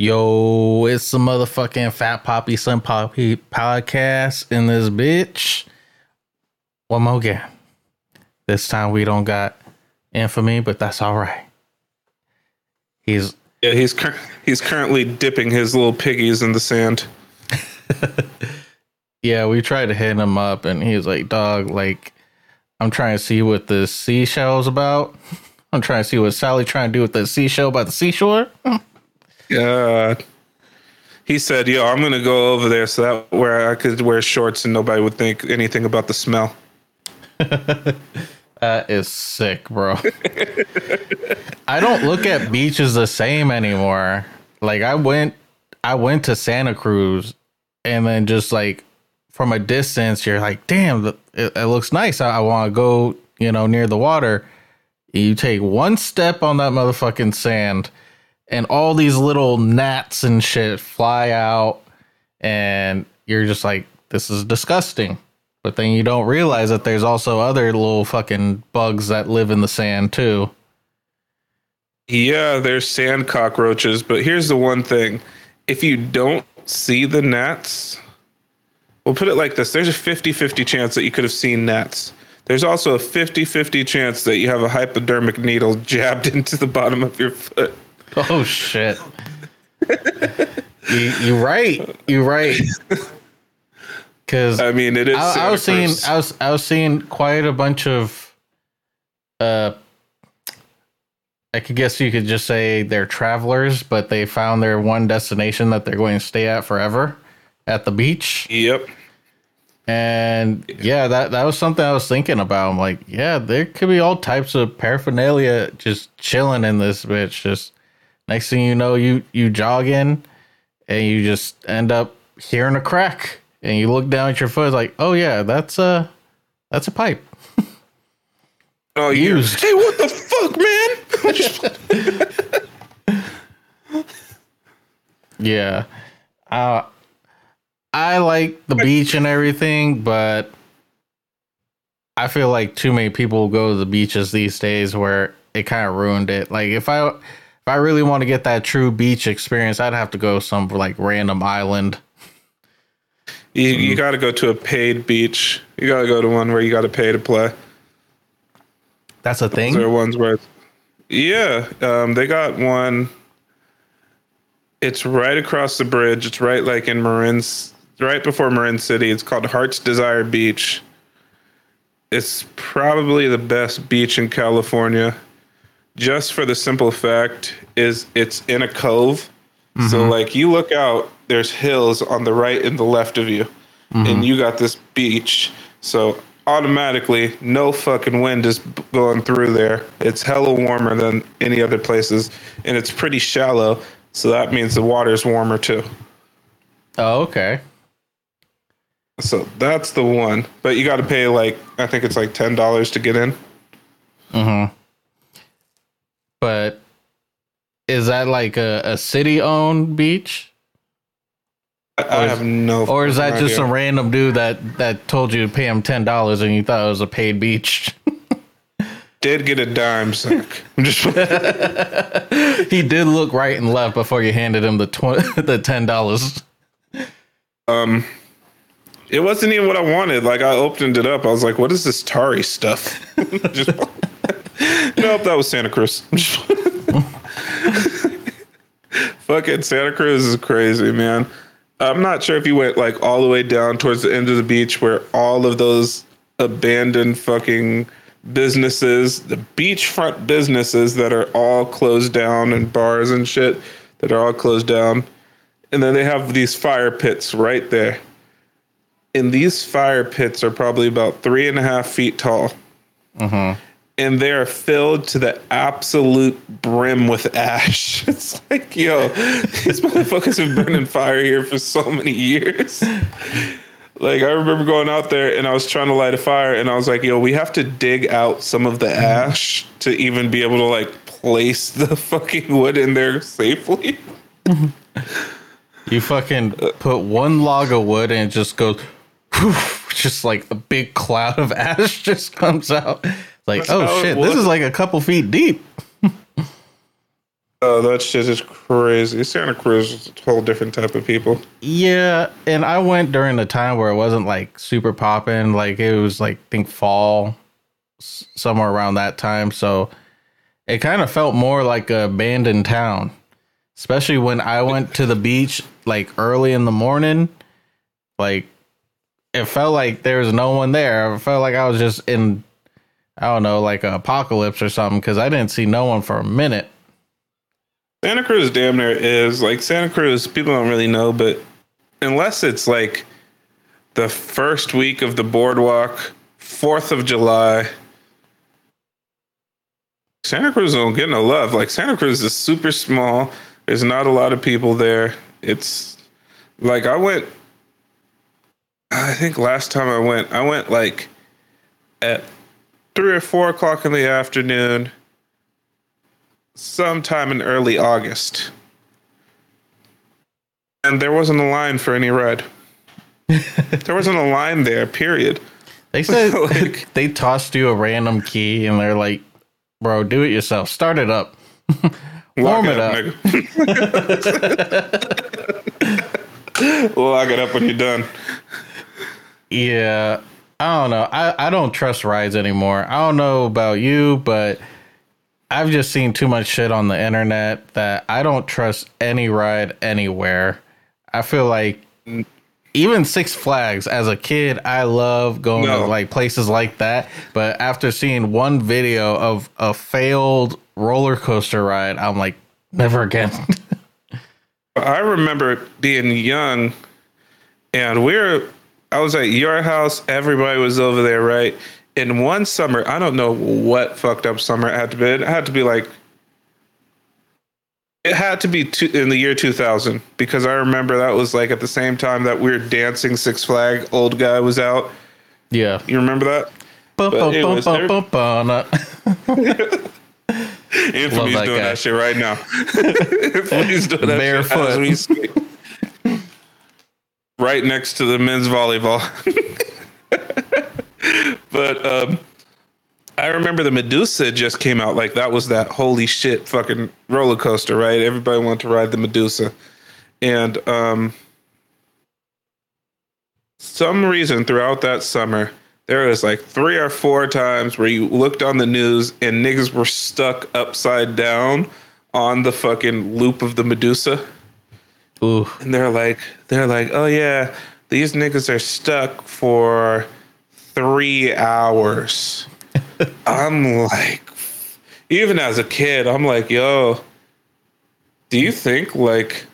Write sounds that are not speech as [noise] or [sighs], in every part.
Yo, it's the motherfucking Fat Poppy Sun Poppy podcast in this bitch. One more again. This time we don't got infamy, but that's all right. He's Yeah, he's cur- he's currently dipping his little piggies in the sand. [laughs] yeah, we tried to hit him up and he was like, dog, like I'm trying to see what the seashell's about. [laughs] I'm trying to see what Sally trying to do with the seashell by the seashore. [laughs] Yeah. He said, "Yo, I'm gonna go over there so that where I could wear shorts and nobody would think anything about the smell." [laughs] That is sick, bro. [laughs] I don't look at beaches the same anymore. Like I went I went to Santa Cruz and then just like from a distance you're like, "Damn, it, it looks nice. I, I want to go, you know, near the water." You take one step on that motherfucking sand and all these little gnats and shit fly out and you're just like, "This is disgusting." But then you don't realize that there's also other little fucking bugs that live in the sand too. Yeah, there's sand cockroaches, but here's the one thing: if you don't see the gnats, we'll put it like this: there's a 50-50 chance that you could have seen gnats. There's also a 50-50 chance that you have a hypodermic needle [laughs] jabbed into the bottom of your foot. [laughs] Oh shit! you you right. You right. Because I mean, it is. I, I was seeing I was I was seeing quite a bunch of uh I could guess you could just say they're travelers, but they found their one destination that they're going to stay at forever at the beach. Yep. And yeah, that that was something I was thinking about. I'm like, yeah, there could be all types of paraphernalia just chilling in this bitch. Just next thing you know, you you jog in and you just end up hearing a crack, and you look down at your foot, it's like, oh yeah, that's a that's a pipe. [laughs] Oh, you. Used. Hey, what the fuck, man? [laughs] Yeah, uh, I like the beach and everything, but I feel like too many people go to the beaches these days where it kind of ruined it. Like if I I really want to get that true beach experience, I'd have to go some like random island. you you got to go to a paid beach. You got to go to one where you got to pay to play. That's a thing. There are ones where, yeah, um, they got one. It's right across the bridge. It's right like in Marin's, right before Marin City. It's called Heart's Desire Beach. It's probably the best beach in California, just for the simple fact is it's in a cove. So mm-hmm. like you look out, there's hills on the right and the left of you, and mm-hmm. you got this beach. So automatically, no fucking wind is going through there. It's hella warmer than any other places, and it's pretty shallow. So that means the water's warmer too. Oh, okay. So that's the one. But you got to pay like I think it's like ten dollars to get in. Mm-hmm. But is that like a, a city owned beach? I, I have no. Or is that fucking just idea. some random dude that, that told you to pay him ten dollars and you thought it was a paid beach? [laughs] did get a dime. [laughs] I'm just [laughs] he did look right and left before you handed him the tw- the ten dollars. um. It wasn't even what I wanted. Like I opened it up, I was like, "What is this Tari stuff?" just nope, that was Santa Cruz. [laughs] Fucking Santa Cruz is crazy, man. I'm not sure if you went like all the way down towards the end of the beach where all of those abandoned fucking businesses, the beachfront businesses that are all closed down and bars and shit that are all closed down. And then they have these fire pits right there. And these fire pits are probably about three and a half feet tall. Mm-hmm. And they're filled to the absolute brim with ash. [laughs] It's like, yo, these motherfuckers have been in fire here for so many years. Like, I remember going out there and I was trying to light a fire, and I was like, yo, we have to dig out some of the ash to even be able to, like, place the [laughs] fucking wood in there safely. You fucking put one log of wood and it just goes, just like a big cloud of [laughs] ash just comes out. Like, That's oh it shit, this is like a couple feet deep. [laughs] Oh, that shit is crazy. Santa Cruz is a whole different type of people. Yeah, and I went during a time where it wasn't like super popping. Like it was like I think fall, somewhere around that time. So it kind of felt more like a abandoned town, especially when I went to the beach like early in the morning. Like it felt like there was no one there. I felt like I was just in, I don't know, like an apocalypse or something because I didn't see no one for a minute. Santa Cruz damn near is like Santa Cruz. People don't really know, but unless it's like the first week of the boardwalk, Fourth of July, Santa Cruz don't get no love. Like Santa Cruz is super small. There's not a lot of people there. It's like I went. I think last time I went, I went like at three or four o'clock in the afternoon sometime in early August. And there wasn't a line for any red. [laughs] there wasn't a line there, period. They said [laughs] like, [laughs] they tossed you a random key and they're like, bro, do it yourself. Start it up. Warm it up. up. Lock it up when you're done. Yeah. I don't know. I, I don't trust rides anymore. I don't know about you, but I've just seen too much shit on the internet that I don't trust any ride anywhere. I feel like even Six Flags as a kid, I love going no. to like places like that. But after seeing one video of a failed roller coaster ride, I'm like, never again. [laughs] I remember being young and we are I was at your house, everybody was over there, right? in one summer, I don't know what fucked up summer it had to be. It had to be like it had to be two, in the year 2000 because I remember that was like at the same time that weird dancing Six Flag old guy was out. Yeah, you remember that? Anthony's doing that, that, shit right now. [laughs] Anthony's doing that Barefoot. shit right next to the men's volleyball. [laughs] but um, I remember the Medusa just came out. Like that was that holy shit fucking roller coaster, right? Everybody wanted to ride the Medusa, and um, some reason throughout that summer there was like three or four times where you looked on the news and niggas were stuck upside down on the fucking loop of the Medusa. Ooh. And they're like, they're like, oh yeah, these niggas are stuck for three hours. [laughs] I'm like, even as a kid, I'm like, yo, do you think like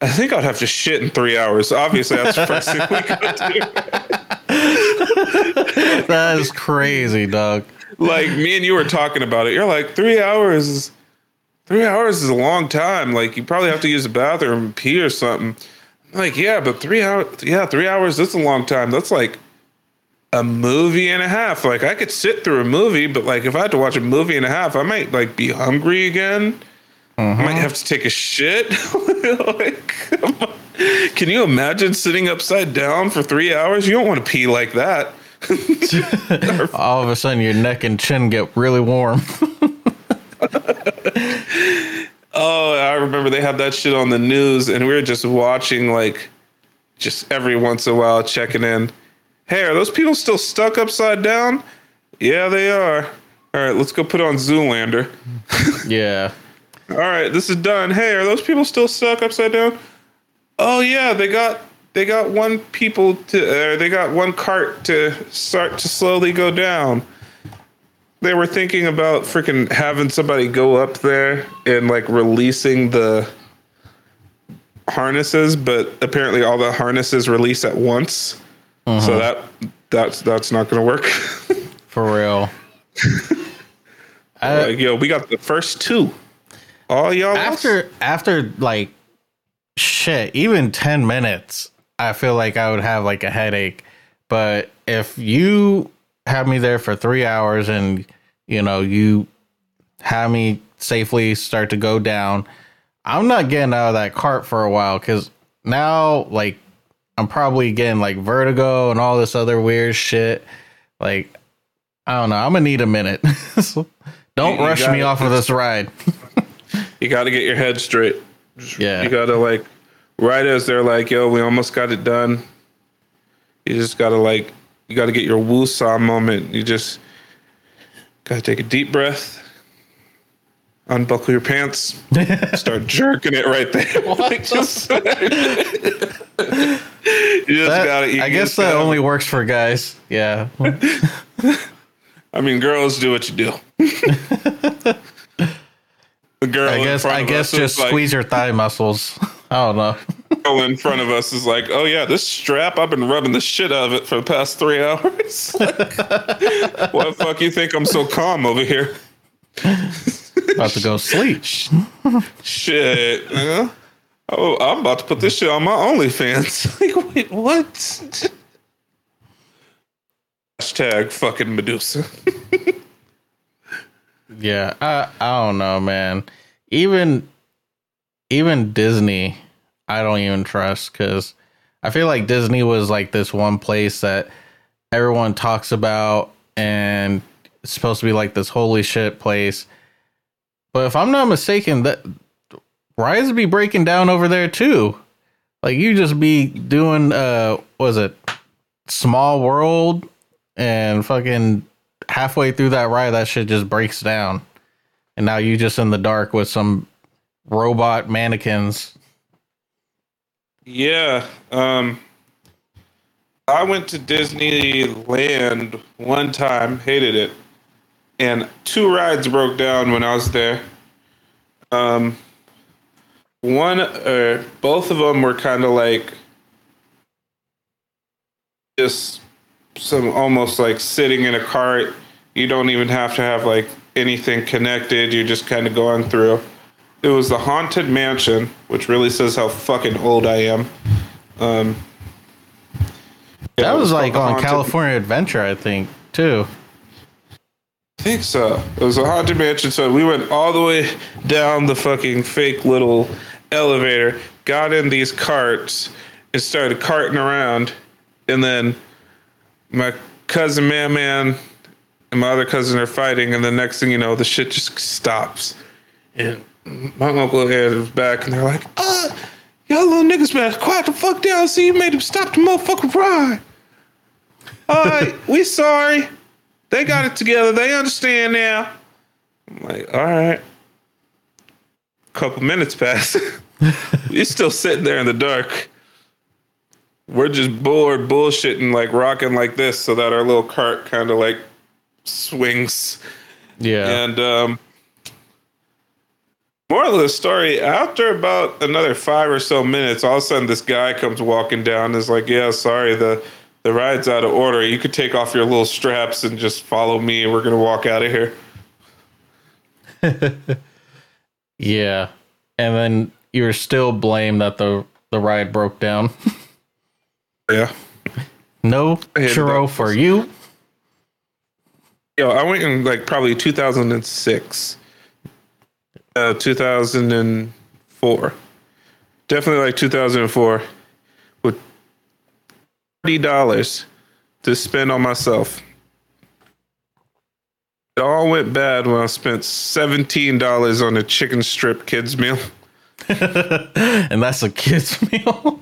I think I'd have to shit in three hours. Obviously, that's the first thing we could do. [laughs] that is crazy, dog. Like me and you were talking about it. You're like, three hours is three hours is a long time. Like you probably have to use the bathroom, pee or something. I'm like, yeah, but three hours yeah, three hours, that's a long time. That's like a movie and a half. Like I could sit through a movie, but like if I had to watch a movie and a half, I might like be hungry again. Mm-hmm. I might have to take a shit. [laughs] like, can you imagine sitting upside down for three hours? You don't want to pee like that. [laughs] [laughs] All of a sudden, your neck and chin get really warm. [laughs] oh, I remember they had that shit on the news, and we were just watching, like, just every once in a while, checking in Hey, are those people still stuck upside down? Yeah, they are. All right, let's go put on Zoolander. [laughs] yeah. All right, this is done. Hey, are those people still stuck upside down? Oh yeah, they got they got one people to uh, they got one cart to start to slowly go down. They were thinking about freaking having somebody go up there and like releasing the harnesses, but apparently all the harnesses release at once. Uh-huh. So that that's that's not going to work. [laughs] For real. I, like, yo, we got the first two. All y'all after lost? after like shit, even ten minutes, I feel like I would have like a headache. But if you have me there for three hours and you know you have me safely start to go down, I'm not getting out of that cart for a while because now like I'm probably getting like vertigo and all this other weird shit. Like, I don't know. I'm gonna need a minute. [laughs] don't you, rush me off of this ride. [laughs] you got to get your head straight. Yeah. You got to like, right as they're like, yo, we almost got it done. You just got to like, you got to get your woo-saw moment. You just got to take a deep breath, unbuckle your pants, [laughs] start jerking it right there. [laughs] Like, just- [laughs] you just That- got to. I guess that only works for guys. Yeah. I mean, girls do what you do. the girl, I guess I guess us is just like, squeeze your thigh muscles. I don't know. Girl in front of us is like, "Oh yeah, this strap, I've been rubbing the shit out of it for the past three hours." [laughs] Like, Why the fuck you think I'm so calm over here? About to go sleep. Shit, man. Oh, I'm about to put this shit on my OnlyFans. [laughs] like, wait, what? Hashtag fucking Medusa. [laughs] Yeah, I I don't know, man. Even even Disney, I don't even trust because I feel like Disney was like this one place that everyone talks about and it's supposed to be like this holy shit place. But if I'm not mistaken, that rides be breaking down over there too. Like you just be doing uh was it small world and fucking halfway through that ride that shit just breaks down. And now you just in the dark with some robot mannequins. Yeah. Um I went to Disneyland one time, hated it. And two rides broke down when I was there. Um one uh both of them were kind of like just some almost like sitting in a cart. You don't even have to have like anything connected. You're just kind of going through. It was the Haunted Mansion, which really says how fucking old I am. Um, yeah, That it was like on Haunted- California Adventure, I think, too. I think so. It was a haunted mansion. So we went all the way down the fucking fake little elevator, got in these carts, and started carting around. And then my cousin Man Man and my other cousin are fighting. And the next thing you know, the shit just stops. And my uncle is back, and they're like, uh, y'all little niggas better quiet the fuck down. See, you made him stop the motherfucking ride. All right, [laughs] we sorry. They got it together. They understand now. I'm like, all right. Couple minutes pass. [laughs] You're still sitting there in the dark. We're just bored, bullshitting, like rocking like this, so that our little cart kind of like swings. Yeah. And um, moral of the story: after about another five or so minutes, all of a sudden this guy comes walking down. And is like, "Yeah, sorry, the the ride's out of order. You could take off your little straps and just follow me, and we're gonna walk out of here." [laughs] Yeah. And then you're still blamed that the, the ride broke down. [laughs] Yeah. no churro for you. Yo, I went in like probably 2006, uh, 2004, definitely like 2004, with thirty dollars to spend on myself. It all went bad when I spent seventeen dollars on a chicken strip kids meal, [laughs] and that's a kid's [laughs] meal.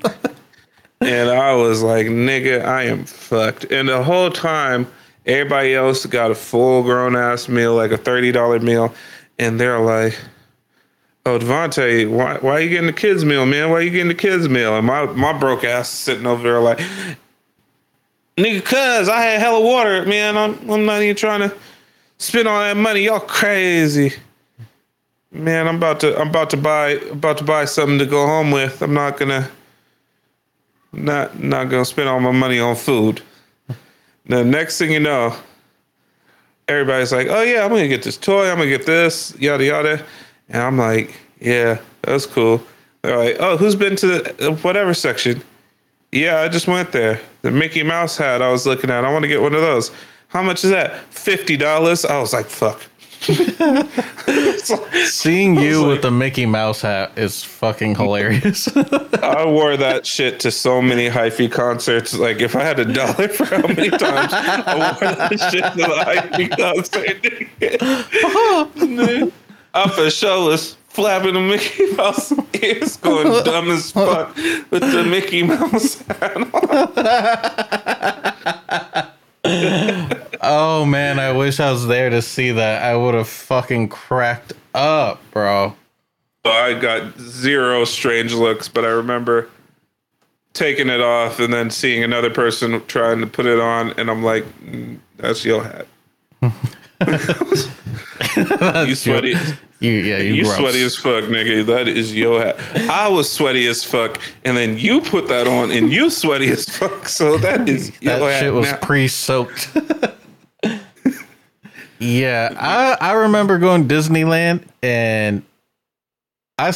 and I was like, "Nigga, I am fucked." And the whole time, everybody else got a full grown ass meal, like a thirty dollar meal, and they're like. Oh, Devontae, why, why are you getting the kids' meal, man? Why are you getting the kids' meal? And my, my broke ass sitting over there like, nigga, cuz I had hella water, man. I'm, I'm not even trying to spend all that money. Y'all crazy. Man, I'm about to I'm about to buy about to buy something to go home with. I'm not gonna not not gonna spend all my money on food. The next thing you know, everybody's like, "Oh yeah, I'm gonna get this toy. I'm gonna get this, yada yada," and I'm like, "Yeah, that's cool." They're like, "Oh, who's been to the uh, whatever section?" Yeah, I just went there. The Mickey Mouse hat I was looking at. I want to get one of those. How much is that? Fifty dollars. I was like, "Fuck." [laughs] Seeing you with the Mickey Mouse hat is fucking hilarious. [laughs] I wore that shit to so many hyphy concerts. Like, if I had a dollar for how many times I wore that shit to the hyphy concert, [laughs] I for sure was flapping the Mickey Mouse ears, going [laughs] dumb as fuck with the Mickey Mouse hat on. [laughs] Oh man, I wish I was there to see that. I would have fucking cracked up, bro. I got zero strange looks, but I remember taking it off and then seeing another person trying to put it on, and I'm like, mm, "That's your hat." [laughs] you sweaty. You yeah, you, sweaty as fuck, nigga. That is your hat. I was sweaty as fuck, and then you put that on, and you sweaty as fuck. So that is [laughs] your That hat shit was pre-soaked. [laughs] yeah, I I remember going to Disneyland and I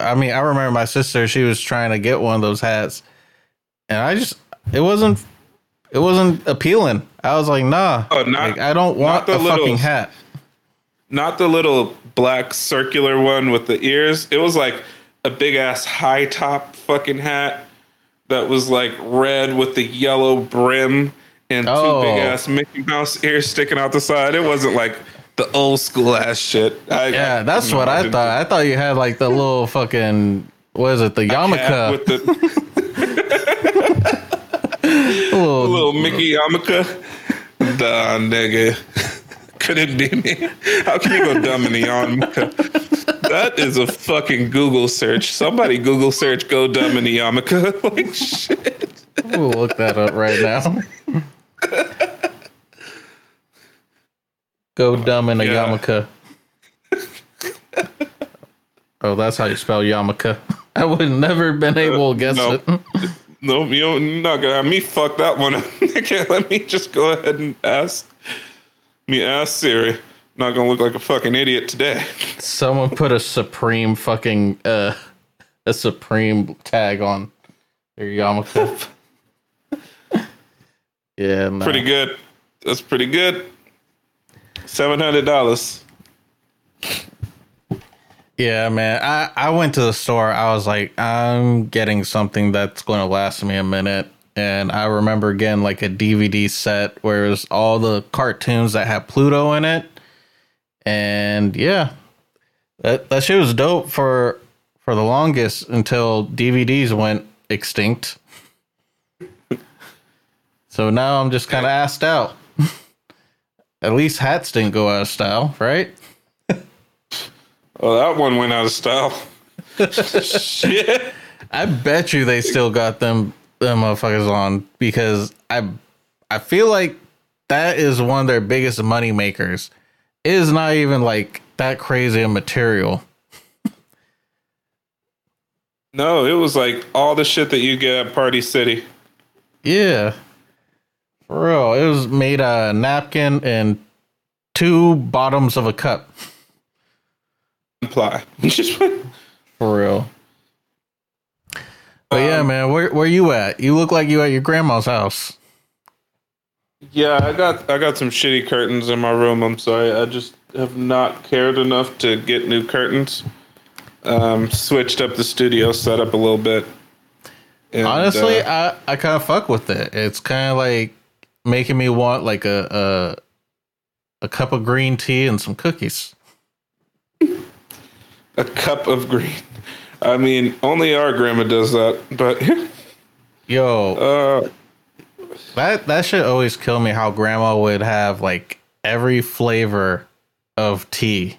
I mean I remember my sister she was trying to get one of those hats and I just it wasn't it wasn't appealing. I was like, nah, Oh, not- like, I don't want the a fucking hat. Not the little black circular one with the ears. It was like a big ass high top fucking hat that was like red with the yellow brim and Oh. two big ass Mickey Mouse ears sticking out the side. It wasn't like the old school ass shit. I, Yeah, that's what I thought. I thought you had like the little fucking what is it, the yarmulke, with the [laughs] [laughs] little, little Mickey yarmulke. Nah, nigga. Couldn't be me. How can you go dumb in the [laughs] yarmulke? That is a fucking Google search. Somebody Google search go dumb in the yarmulke. Like [laughs] shit. We'll look that up right now. Go dumb in a Yeah. yarmulke. Oh, that's how you spell yarmulke. [laughs] I would never been able to guess no. it. No, you're not gonna have me fuck that one up. Let me just go ahead and ask. Me ask Siri. Not gonna look like a fucking idiot today. Someone put a supreme fucking uh a supreme tag on their yarmulke. [laughs] yeah, no. Pretty good. That's pretty good. Seven hundred dollars. Yeah, man. I, I went to the store. I was like, I'm getting something that's going to last me a minute. And I remember getting like a DVD set where it was all the cartoons that had Pluto in it. And yeah, that, that shit was dope for for the longest until DVDs went extinct. [laughs] so now I'm just kind of asked out. [laughs] At least hats didn't go out of style, right? Oh, that one went out of style. [laughs] Shit. I bet you they still got them them motherfuckers on because I I feel like that is one of their biggest money makers. It is not even like that crazy a material. [laughs] No, it was like all the shit that you get at Party City. Yeah. For real. It was made a napkin and two bottoms of a cup. Imply. [laughs] For real. But yeah, Um, man, where where you at? You look like you at your grandma's house. yeah, I got I got some shitty curtains in my room. I'm sorry, I just have not cared enough to get new curtains. Um, switched up the studio setup a little bit. And, Honestly, uh, I I kind of fuck with it. It's kind of like making me want like a a a cup of green tea and some cookies. a cup of green. I mean, only our grandma does that, but [laughs] Yo, uh, that that should always kill me. How grandma would have like every flavor of tea.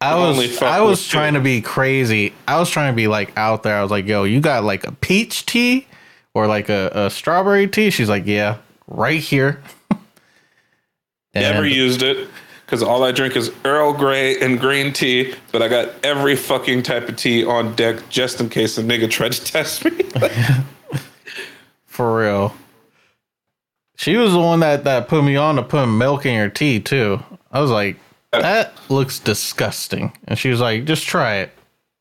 I was I was trying tea. to be crazy. I was trying to be like out there. I was like, yo, you got like a peach tea or like a, a strawberry tea? She's like, yeah, right here. [laughs] never used it because all I drink is Earl Grey and green tea. But I got every fucking type of tea on deck just in case a nigga tried to [laughs] test me. For real. She was the one that, that put me on to put milk in your tea too. I was like, that looks disgusting. And she was like, just try it.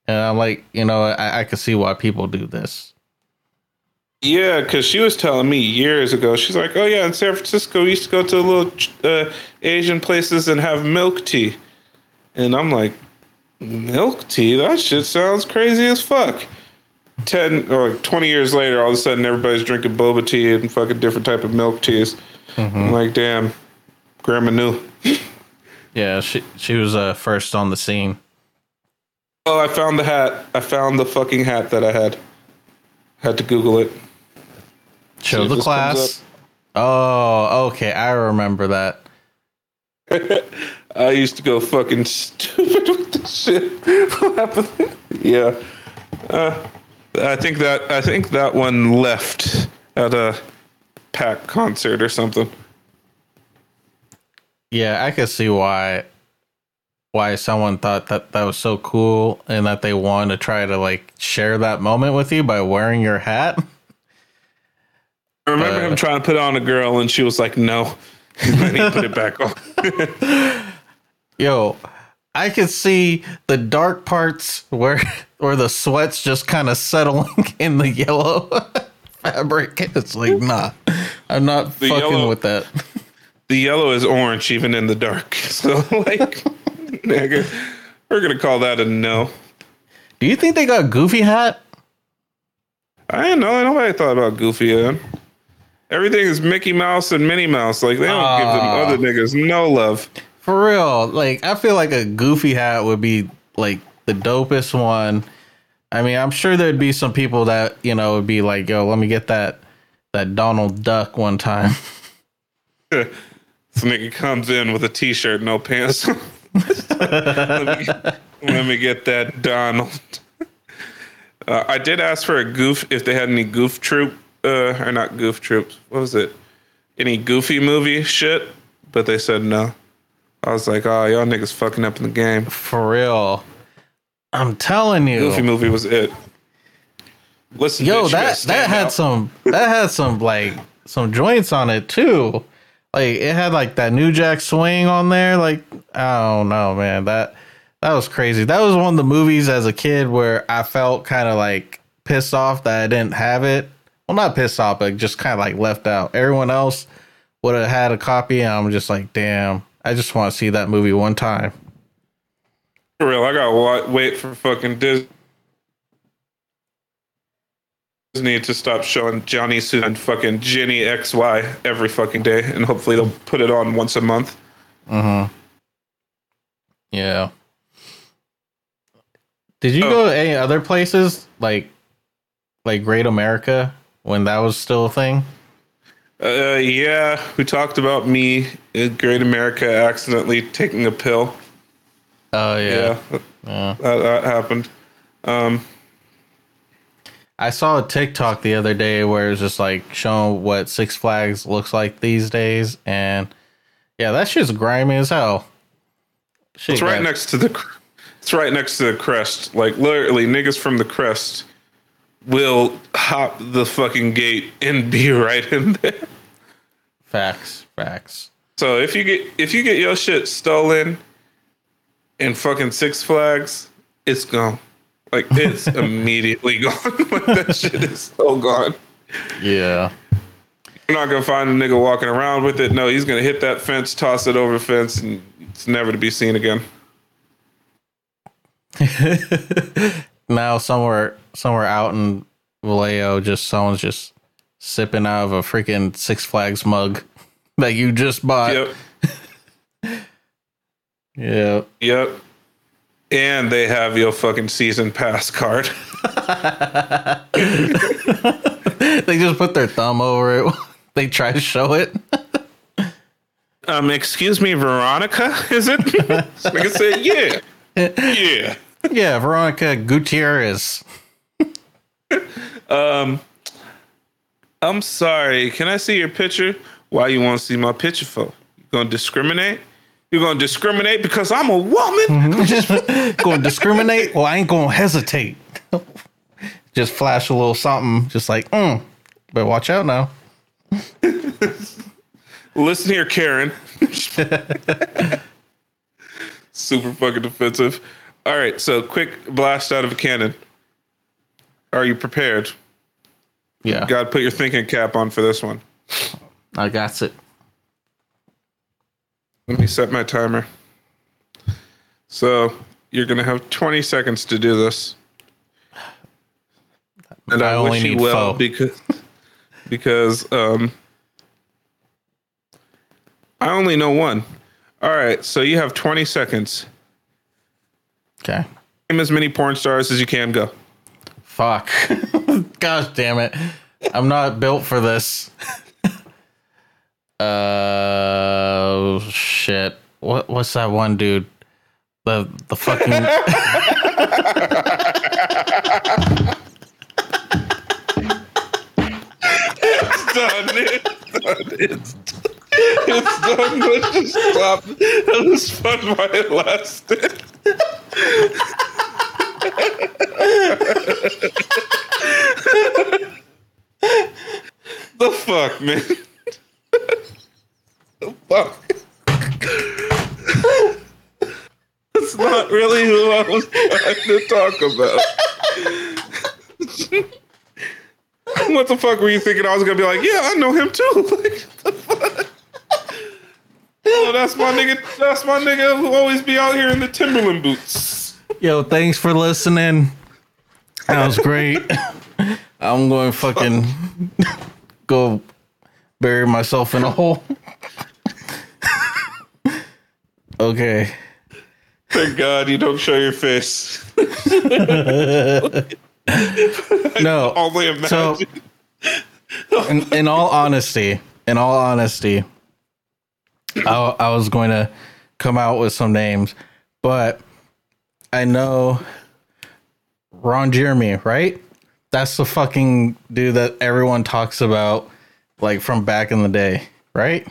And I'm like, you know, I, I can see why people do this. Yeah, because she was telling me years ago. She's like, "Oh yeah, in San Francisco, we used to go to little uh, Asian places and have milk tea." And I'm like, "Milk tea? That shit sounds crazy as fuck." Ten or like twenty years later, all of a sudden, everybody's drinking boba tea and fucking different type of milk teas. I'm like, damn, grandma knew. Yeah, she she was uh, first on the scene. Oh, I found the hat. I found the fucking hat that I had. Had to Google it. Show the class. Oh, okay. I remember that. [laughs] I used to go fucking stupid with this shit. [laughs] What happened? yeah. Uh, I think that I think that one left at a pack concert or something. Yeah, I could see why why someone thought that that was so cool and that they wanted to try to like share that moment with you by wearing your hat. [laughs] I remember Uh, him trying to put it on a girl, and she was like, "No," [laughs] and then he put it back on. [laughs] Yo, I could see the dark parts where [laughs] where the sweat's just kind of settling in the yellow fabric. It's like, nah, I'm not The fucking yellow- with that. the yellow is orange even in the dark. So like, nigga, we're gonna call that a no. Do you think they got Goofy hat? I didn't know. Nobody thought about Goofy. Man. Everything is Mickey Mouse and Minnie Mouse. Like they don't give them Ah. other niggas no love. For real, like I feel like a Goofy hat would be like the dopest one. I mean, I'm sure there'd be some people that you know would be like, "Yo, let me get that that Donald Duck one time." [laughs] This nigga comes in with a t-shirt, no pants. [laughs] let, me, let me get that Donald. [laughs] Uh, I did ask for a goof if they had any goof troop, uh, or not goof troops. What was it? Any goofy movie shit? But they said no. I was like, oh, y'all niggas fucking up in the game. For real, I'm telling you, Goofy movie was it. Listen, Yo, bitch, that that had out. some that had some like some joints on it too. Like it had like that New Jack Swing on there. Like I don't know, man. That that was crazy. That was one of the movies as a kid where I felt kind of like pissed off that I didn't have it. Well, not pissed off, but just kind of like left out. Everyone else would have had a copy, and I'm just like, damn. I just want to see that movie one time. For real, I gotta wait for fucking Dis- Disney to stop showing Johnny Suit and fucking Jenny XY every fucking day, and hopefully they'll put it on once a month. Mm-hmm. Yeah. Did you Oh. go to any other places like like Great America when that was still a thing? Uh, yeah, we talked about me in Great America accidentally taking a pill. Oh Yeah, yeah. that, yeah. that happened. Um, I saw a TikTok the other day where it's just like showing what Six Flags looks like these days, and yeah, that shit's grimy as hell. Shit it's right next to the. It's right next to the crest. Like literally, niggas from the crest will hop the fucking gate and be [laughs] right in there. facts, facts. So if you get if you get your shit stolen in fucking Six Flags, it's gone. Like it's [laughs] immediately gone. [laughs] like that shit is so gone. Yeah. You're not gonna find a nigga walking around with it. No, he's gonna hit that fence, toss it over the fence, and it's never to be seen again. now somewhere somewhere out in Vallejo, just someone's just sipping out of a freaking Six Flags mug [laughs] that you just bought. Yep. [laughs] Yeah. Yep. And they have your fucking season pass card. [laughs] they just put their thumb over it. they try to show it. Um, excuse me, Veronica, is it? Nigga said, yeah. Yeah. yeah, Veronica Gutierrez. [laughs] I'm sorry. Can I see your picture? Why you want to see my picture for? You gonna discriminate? You're gonna discriminate because I'm a woman? [laughs] Just going to discriminate? Well, I ain't going to hesitate. [laughs] just flash a little something, just like, mm, but watch out now. Listen here, Karen. Super fucking defensive. All right, so quick blast out of a cannon. Are you prepared? Yeah, Got to put your thinking cap on for this one. I got it. Let me set my timer. So you're gonna have 20 seconds to do this, and I, I only wish you well four. because because um I only know one. All right, so you have 20 seconds. Okay. name as many porn stars as you can. Go. Fuck. [laughs] Gosh damn it. I'm not built for this. [laughs] uh shit. What what's that one dude? The the fucking It's done. It's done. It's done. It's done. Let's just stop. That was fun while it lasted. The fuck, man? the fuck? That's not really who I was trying to talk about. what the fuck were you thinking? I was gonna be like, yeah, I know him too. [laughs] Like, the fuck? Oh, that's my nigga. That's my nigga who always be out here in the Timberland boots. Yo, thanks for listening. That was great. [laughs] I'm going to fucking go bury myself in a hole. [laughs] okay. Thank God you don't show your face. [laughs] No. Only imagine. So, in, in all honesty, in all honesty, I, I was going to come out with some names, but I know Ron Jeremy, right? That's the fucking dude that everyone talks about, like from back in the day, right?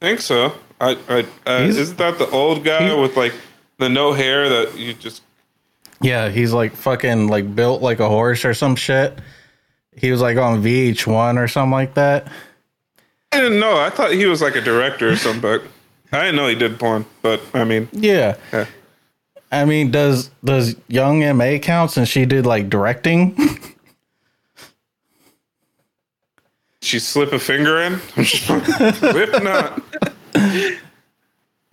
think so. I, I uh, isn't that the old guy he- with like the no hair that you just Yeah, he's like fucking like built like a horse or some shit. He was like on VH1 or something like that. I didn't know. I thought he was like a director or something, but I didn't know he did porn. But I mean, Yeah. yeah. I mean, does does Young MA count since she did like directing? [laughs] she slip a finger in. If not,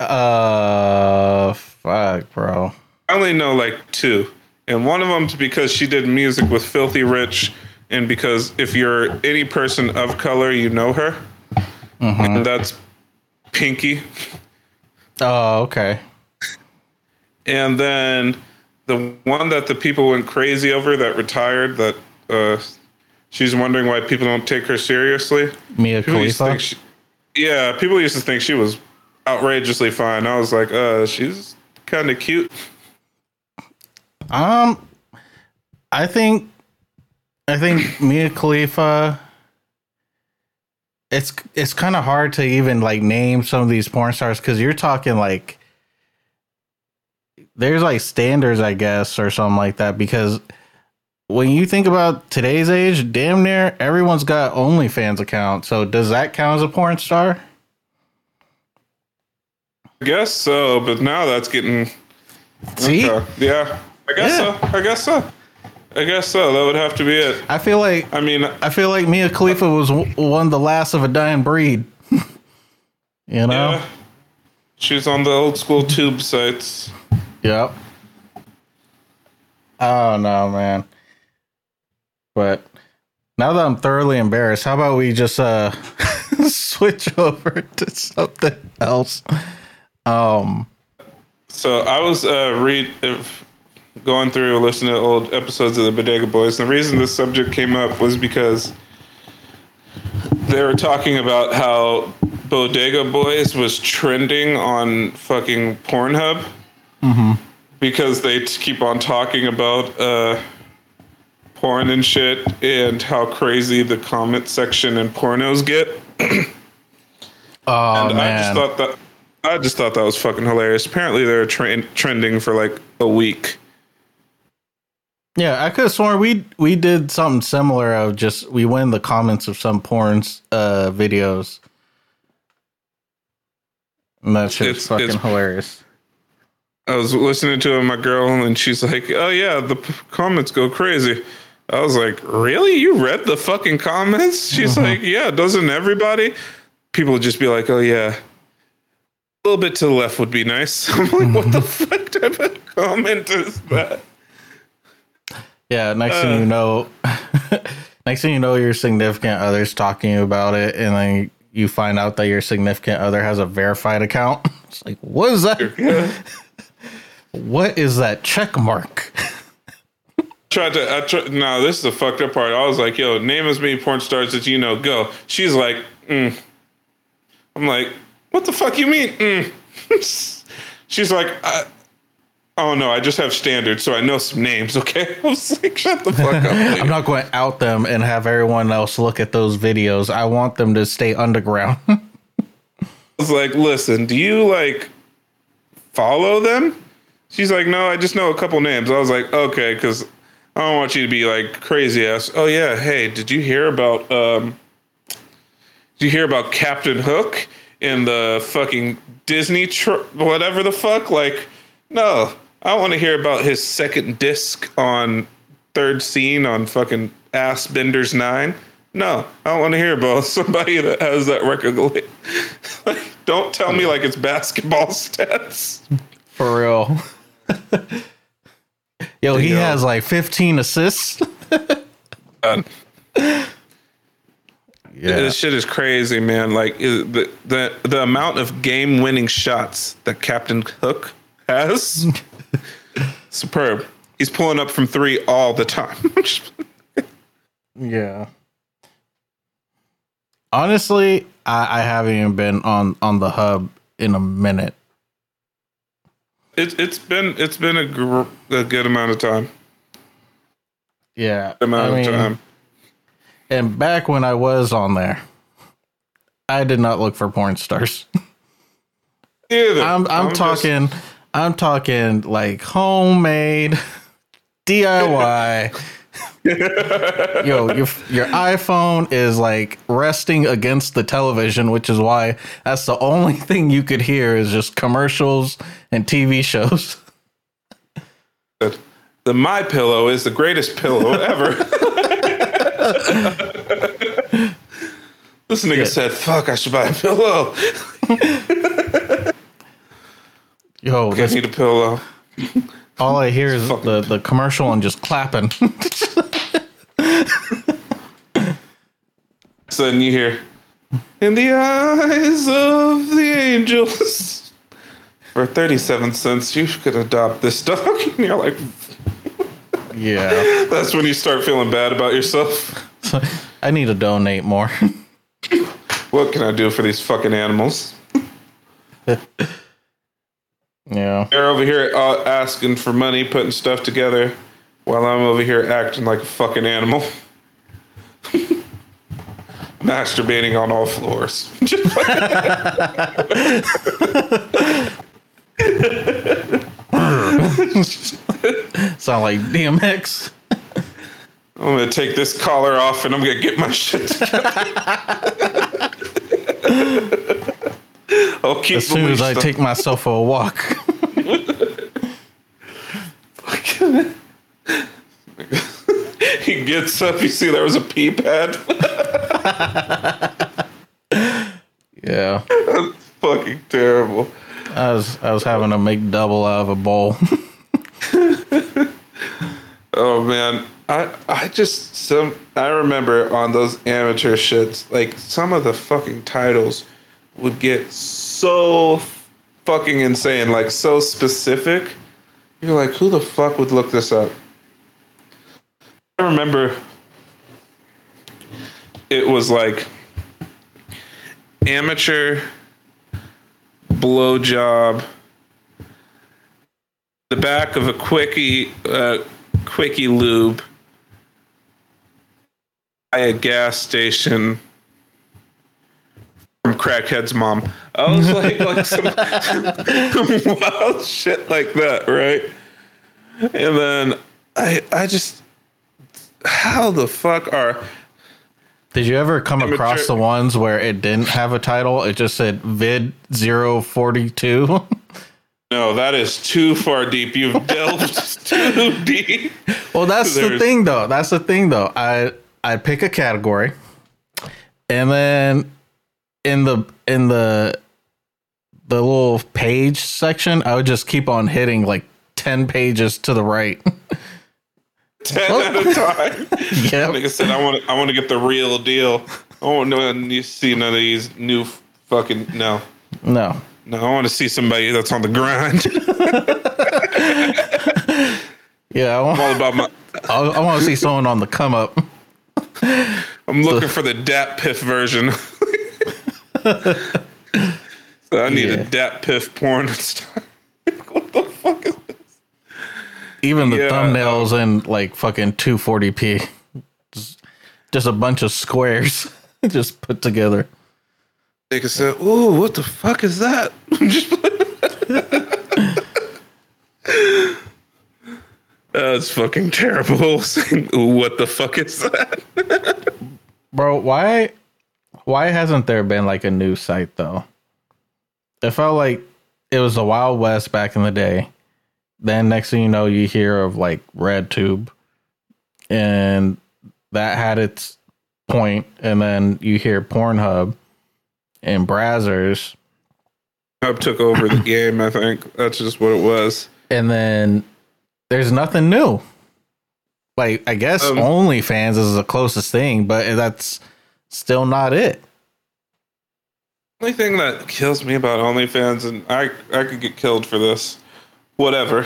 [laughs] uh, fuck, bro. I only know like two, and one of them's because she did music with Philthy Rich, and because if you're any person of color, you know her, and that's Pinky. Oh, okay. And then the one that the people went crazy over that retired that uh, she's wondering why people don't take her seriously. Mia People Khalifa. she, yeah, people used to think she was outrageously fine. I was like, uh, she's kind of cute. Um, I think, I think Mia Khalifa. It's it's kind of hard to even like name some of these porn stars because you're talking like there's like standards, I guess, or something like that. Because when you think about today's age, damn near everyone's got OnlyFans account. So does that count as a porn star? I guess so, but now that's getting See, okay. yeah. I guess Yeah. so. I guess so. I guess so. That would have to be it. I feel like I mean, I feel like Mia Khalifa was w- one of the last of a dying breed. [laughs] you know? yeah. She's on the old school tube sites. Yep. Oh no, man. But now that I'm thoroughly embarrassed, how about we just uh [laughs] switch over to something else? Um So I was uh, read if going through listening to old episodes of the Bodega Boys. And the reason this subject came up was because they were talking about how Bodega Boys was trending on fucking Pornhub Mhm. because they t- keep on talking about uh, porn and shit and how crazy the comment section in pornos get. [clears throat] oh And I just thought that I just thought that was fucking hilarious. Apparently, they're tra- trending for like a week. Yeah, I could have sworn we we did something similar of just we win the comments of some porn's uh videos. And that shit's It's- fucking it's- hilarious. I was listening to my girl, and she's like, "Oh yeah, the p- comments go crazy." I was like, "Really? You read the fucking comments?" [laughs] She's like, "Yeah, doesn't everybody?" People would just be like, "Oh yeah." A little bit to the left would be nice. [laughs] I'm like, what the fuck type of comment is that? Yeah, next Uh. thing you know, [laughs] next thing you know, your significant other's talking about it, and then you find out that your significant other has a verified account. [laughs] It's like, what is that? [laughs] What is that check mark? tried to. I tried, no, this is the fucked up part. I was like, "Yo, name as many porn stars that you know. Go." She's like, mm. "I'm like, what the fuck you mean?" Mm. She's like, I, "Oh no, I just have standards, so I know some names." Okay, [laughs] I was like, "Shut the fuck up." [laughs] I'm not going to out them and have everyone else look at those videos. I want them to stay underground. [laughs] I was like, "Listen, do you like follow them?" She's like, "No, I just know a couple names." I was like, "Okay," because I don't want you to be like crazy ass. Oh yeah, hey, did you hear about um did you hear about Captain Hook in the fucking Disney tr- whatever the fuck? Like, no. I want to hear about his second disc on third scene on fucking Ass Benders 9. No, I don't want to hear about [laughs] somebody that has that record. [laughs] like, don't tell me like it's basketball [laughs] stats. For real. Yo, he Yo. has like 15 assists. Um, yeah. This shit is crazy, man. Like the the the amount of game winning shots that Captain Hook has, superb. He's pulling up from three all the time. [laughs] Yeah. Honestly, I, I haven't even been on on the hub in a minute. It's it's been it's been a, gr- a good amount of time. Yeah. Amount I of mean, time. And back when I was on there, I did not look for porn stars. [laughs] Either. I'm I'm, just- talking I'm talking like homemade [laughs] DIY. [laughs] Yo, your your iPhone is like resting against the television, which is why that's the only [laughs] thing you could hear is just commercials and TV shows. the My Pillow is the greatest pillow ever. this nigga said, "Fuck, I should buy a pillow. Yo, I need a pillow." all I hear is the, the commercial and just clapping. [laughs] Sudden you hear, "In the eyes of the angels." For 37 cents, you could adopt this dog. [laughs] And you're like, yeah. [laughs] that's when you start feeling bad about yourself. I need to donate more. What can I do for these fucking animals? Yeah. They're over here uh, asking for money, putting stuff together, while I'm over here acting like a fucking animal. [laughs] Masturbating on all floors. [laughs] Sound like DMX. I'm gonna take this collar off and I'm gonna get my shit together. [laughs] [laughs] I'll keep As soon as I take myself for a walk. [laughs] he gets up, you see there was a pee pad. [laughs] Yeah. That's fucking terrible. I was I was having to make double out of a bowl. Oh man, I I just some I remember on those amateur shits, like some of the fucking titles would get so fucking insane, like so specific. You're like, who the fuck would look this up? I remember it was like amateur blowjob the back of a quickie uh, quickie lube at a gas station crackhead's mom. I was [laughs] like, like some [laughs] wild shit like that, right? And then I I just how the fuck are Did you ever come Amateur- across the ones where it didn't have a title? It just said vid 042. [laughs] no, that is too far deep. You've delved too deep. well, that's the thing though. That's the thing though. I I pick a category and then in the in the the little page section, I would just keep on hitting like 10 pages to the right. [laughs] Ten at a time. [laughs] yeah. Like I said, I want. I want to get the real deal. I want to see none of these new fucking no. No. No, I want to see somebody that's on the grind. [laughs] Yeah, I want, I'm all about my. I, I want to see someone on the come up. I'm looking for the Dat Piff version. So [laughs] I need Yeah. a Dat Piff porn star. [laughs] what the fuck is this? Even the Yeah, thumbnails um, in like fucking 240p. Just, just a bunch of squares [laughs] just put together. Nigga say, "Ooh, what the fuck is that?" That's fucking terrible. What the fuck is that?" Bro, why why hasn't there been like a new site though? It felt like it was the Wild West back in the day. Then next thing you know, you hear of like RedTube, and that had its point, and then you hear Pornhub and Brazzers, Hub took over the [coughs] game. I think that's just what it was. and then there's nothing new. Like I guess Um, OnlyFans is the closest thing, but that's still not it. Only thing that kills me about OnlyFans, and I I could get killed for this. Whatever.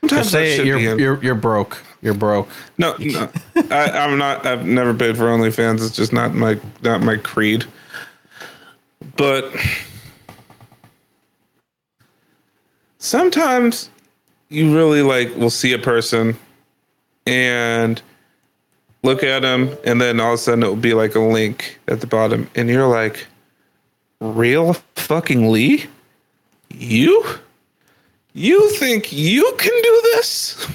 Sometimes Just say it, you're you're you're broke. You're broke. No, no. I, I'm not. I've never paid for OnlyFans. It's just not my not my creed. But sometimes you really like will see a person and look at them, and then all of a sudden it will be like a link at the bottom, and you're like, "Real fucking Lee, you." You think you can do this?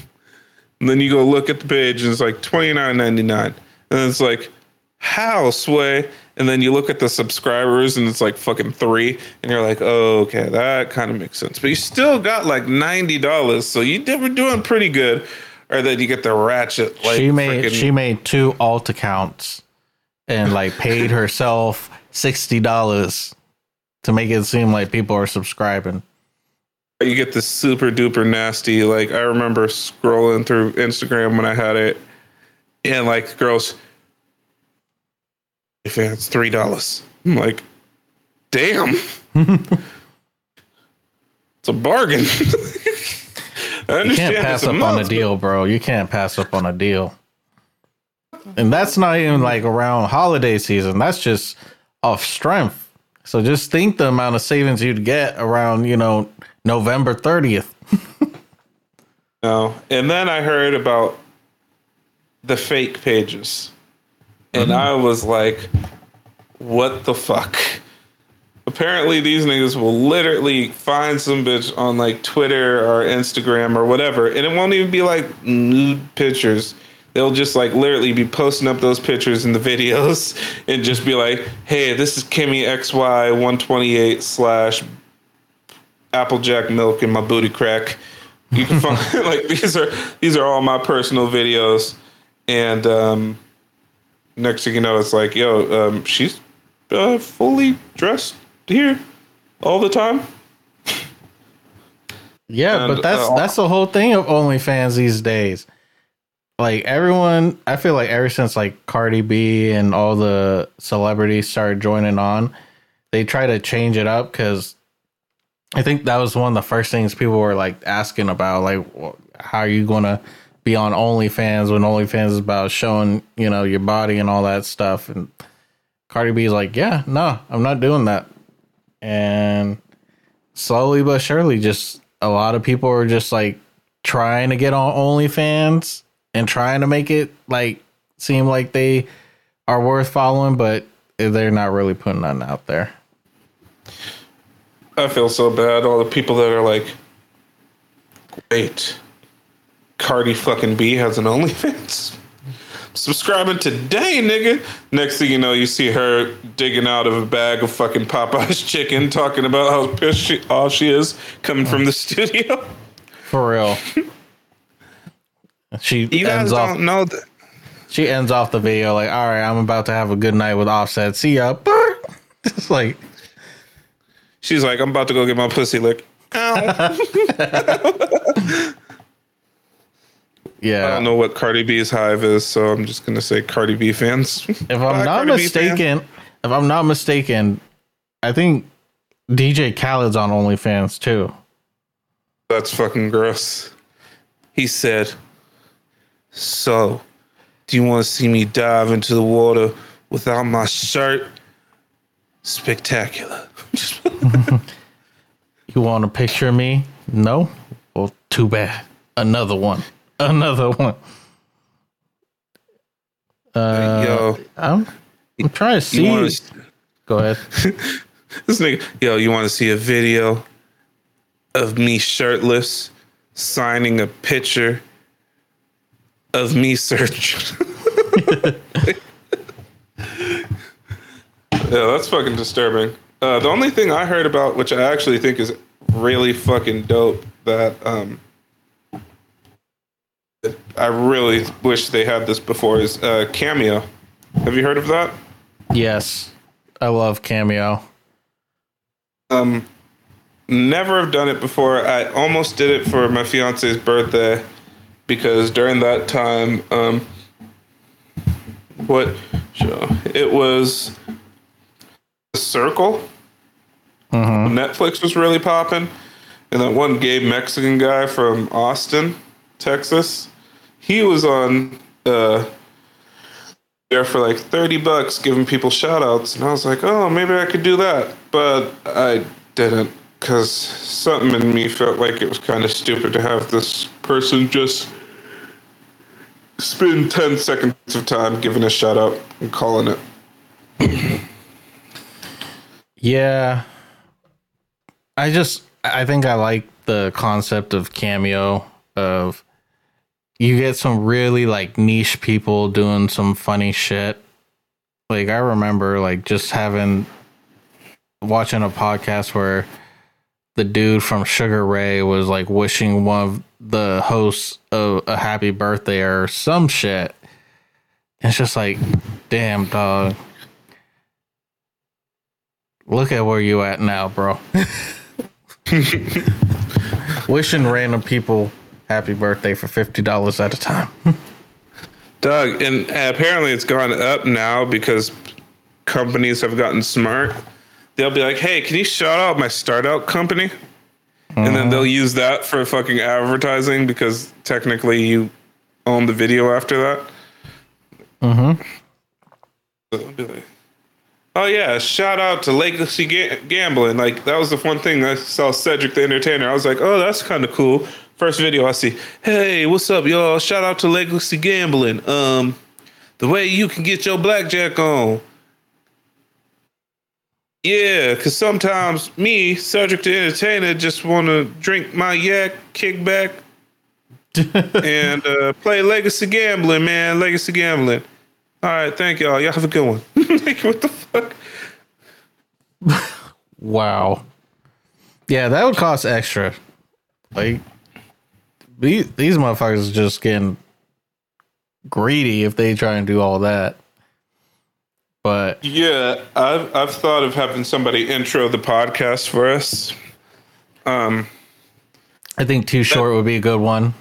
And then you go look at the page and it's like twenty nine ninety nine. And it's like, how sway? And then you look at the subscribers and it's like fucking three. And you're like, oh, okay, that kind of makes sense. But you still got like ninety dollars. So you did, were doing pretty good. Or then you get the ratchet like she made freaking- she made two alt accounts and like paid [laughs] herself sixty dollars to make it seem like people are subscribing. you get this super duper nasty. Like I remember scrolling through Instagram when I had it, and like girls, if it's three dollars. I'm like, damn, [laughs] it's a bargain. [laughs] You can't pass up on a deal, bro. You can't pass up on a deal. And that's not even like around holiday season. That's just off strength. So just think the amount of savings you'd get around, you know, November 30th. [laughs] No. And then I heard about the fake pages. And mm-hmm. I was like, what the fuck? Apparently, these niggas will literally find some bitch on like Twitter or Instagram or whatever, and it won't even be like nude pictures. They'll just like literally be posting up those pictures and the videos [laughs] and just be like, hey, this is Kimmy XY128 slash Applejack milk in my booty crack. You can find [laughs] like these are these are all my personal videos, and um, next thing you know, it's like, yo, um, she's uh, fully dressed here all the time. Yeah, And, but that's uh, that's the whole thing of OnlyFans these days. Like everyone, I feel like ever since like Cardi B and all the celebrities started joining on, they try to change it up because I think that was one of the first things people were like asking about, like how are you gonna be on OnlyFans when OnlyFans is about showing you know your body and all that stuff, and Cardi B's like, yeah, no, I'm not doing that, and slowly but surely, just a lot of people are just like trying to get on OnlyFans and trying to make it like seem like they are worth following, but they're not really putting nothing out there. I feel so bad. All the people that are like, wait, Cardi fucking B has an OnlyFans. Subscribing today, nigga. Next thing you know, you see her digging out of a bag of fucking Popeye's [laughs] chicken, talking about how pissed she, all she is coming from the studio. For real. She You guys ends don't off know that. she ends off the video like, all right, I'm about to have a good night with offset. See ya. [laughs] It's like She's like, I'm about to go get my pussy licked. Ow. [laughs] I don't know what Cardi B's hive is, so I'm just gonna say Cardi B fans. If I'm [laughs] not mistaken, if I'm not mistaken, I think DJ Khaled's on OnlyFans too. That's fucking gross. He said, So, do you want to see me dive into the water without my shirt? Spectacular. [laughs] You want a picture of me? No? Well, too bad. Another one. Another one. Uh, Yo, I'm, I'm trying to see. want to Go ahead. [laughs] This nigga, yo, you want to see a video of me shirtless signing a picture of me [laughs] search? [laughs] yeah, that's fucking disturbing. Uh, the only thing I heard about, which I actually think is really fucking dope, that um, I really wish they had this before, is uh, Cameo. Have you heard of that? Yes. I love Cameo. Um, never have done it before. I almost did it for my fiance's birthday because during that time, um, what show? It was The Circle. Netflix was really popping, and that one gay Mexican guy from Austin, Texas, he was on uh, there for like 30 bucks giving people shout outs and i was like oh maybe i could do that but i didn't because something in me felt like it was kind of stupid to have this person just spend 10 seconds of time giving a shout out and calling it Yeah. I just I think I like the concept of cameo of you get some really like niche people doing some funny shit. Like I remember like just having watching a podcast where the dude from Sugar Ray was like wishing one of the hosts a, a happy birthday or some shit. It's just like, damn dog. Look at where you at now, bro. [laughs] Wishing random people happy birthday for fifty dollars at a time. [laughs] Doug, and apparently it's gone up now because companies have gotten smart. They'll be like, "Hey, can you shout out my startup company?" And then they'll use that for fucking advertising because technically you own the video after that. Mm-hmm. So they'll be like, "Oh yeah, shout out to Legacy Ga- Gambling." Like that was the one thing I saw Cedric the Entertainer. I was like, "Oh, that's kind of cool." First video I see, "Hey, what's up, y'all? Shout out to Legacy Gambling. Um, the way you can get your blackjack on." Yeah, because sometimes me, Cedric the Entertainer, just want to drink my yak, kick back, [laughs] and uh, play Legacy Gambling, man. Legacy Gambling. All right, thank y'all. Y'all have a good one. [laughs] like, what the fuck? [laughs] Wow. Yeah, that would cost extra. Like these these motherfuckers are just getting greedy if they try and do all that. But Yeah, I've I've thought of having somebody intro the podcast for us. Um, I think Too Short would be a good one.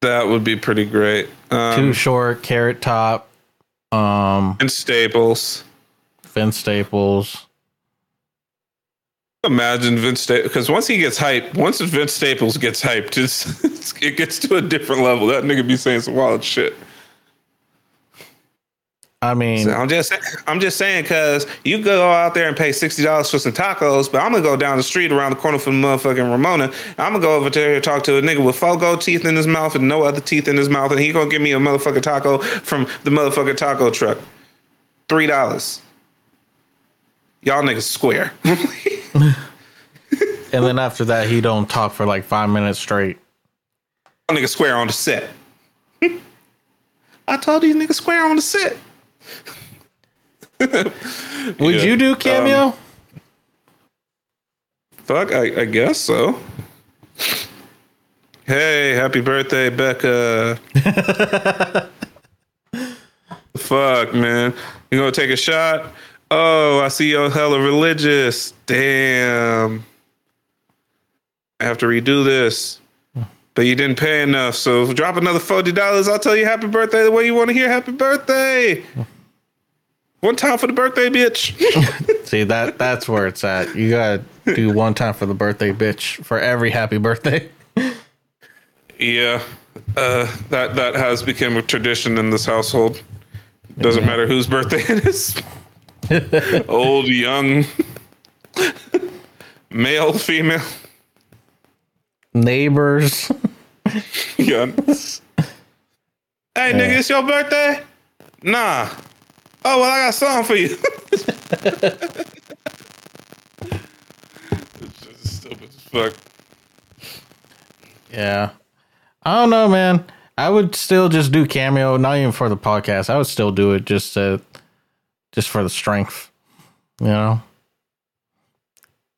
that would be pretty great. Too Um, Short, Carrot Top, um, and Staples. Vince Staples. Imagine Vince Staples because once he gets hyped, once Vince Staples gets hyped, it's, it's, it gets to a different level. That nigga be saying some wild shit. I mean, I'm just I'm just saying because you go out there and pay sixty dollars for some tacos, but I'm gonna go down the street around the corner from motherfucking Ramona. I'm gonna go over there and talk to a nigga with four gold teeth in his mouth and no other teeth in his mouth, and he gonna give me a motherfucking taco from the motherfucking taco truck. Three dollars. Y'all niggas square. [laughs] [laughs] and then after that, he don't talk for like five minutes straight. Y'all niggas square on the set. I told you niggas square on the set. [laughs] Would Yeah, you do um, cameo? Fuck, I, I guess so. Hey, happy birthday, Becca. [laughs] Fuck, man. You gonna take a shot? Oh, I see you're hella religious. Damn. I have to redo this. But you didn't pay enough, so drop another forty dollars. I'll tell you happy birthday the way you want to hear happy birthday. One time for the birthday, bitch. [laughs] See that that's where it's at. You gotta do one time for the birthday, bitch, for every happy birthday. yeah, uh, that that has become a tradition in this household. Doesn't matter whose birthday it is. [laughs] Old, young, male, female, Neighbors. [laughs] yeah. Hey, nigga, it's your birthday? Nah. Oh well, I got something for you. [laughs] it's just stupid as fuck. Yeah. I don't know, man. I would still just do cameo, not even for the podcast. I would still do it just to just for the strength. You know?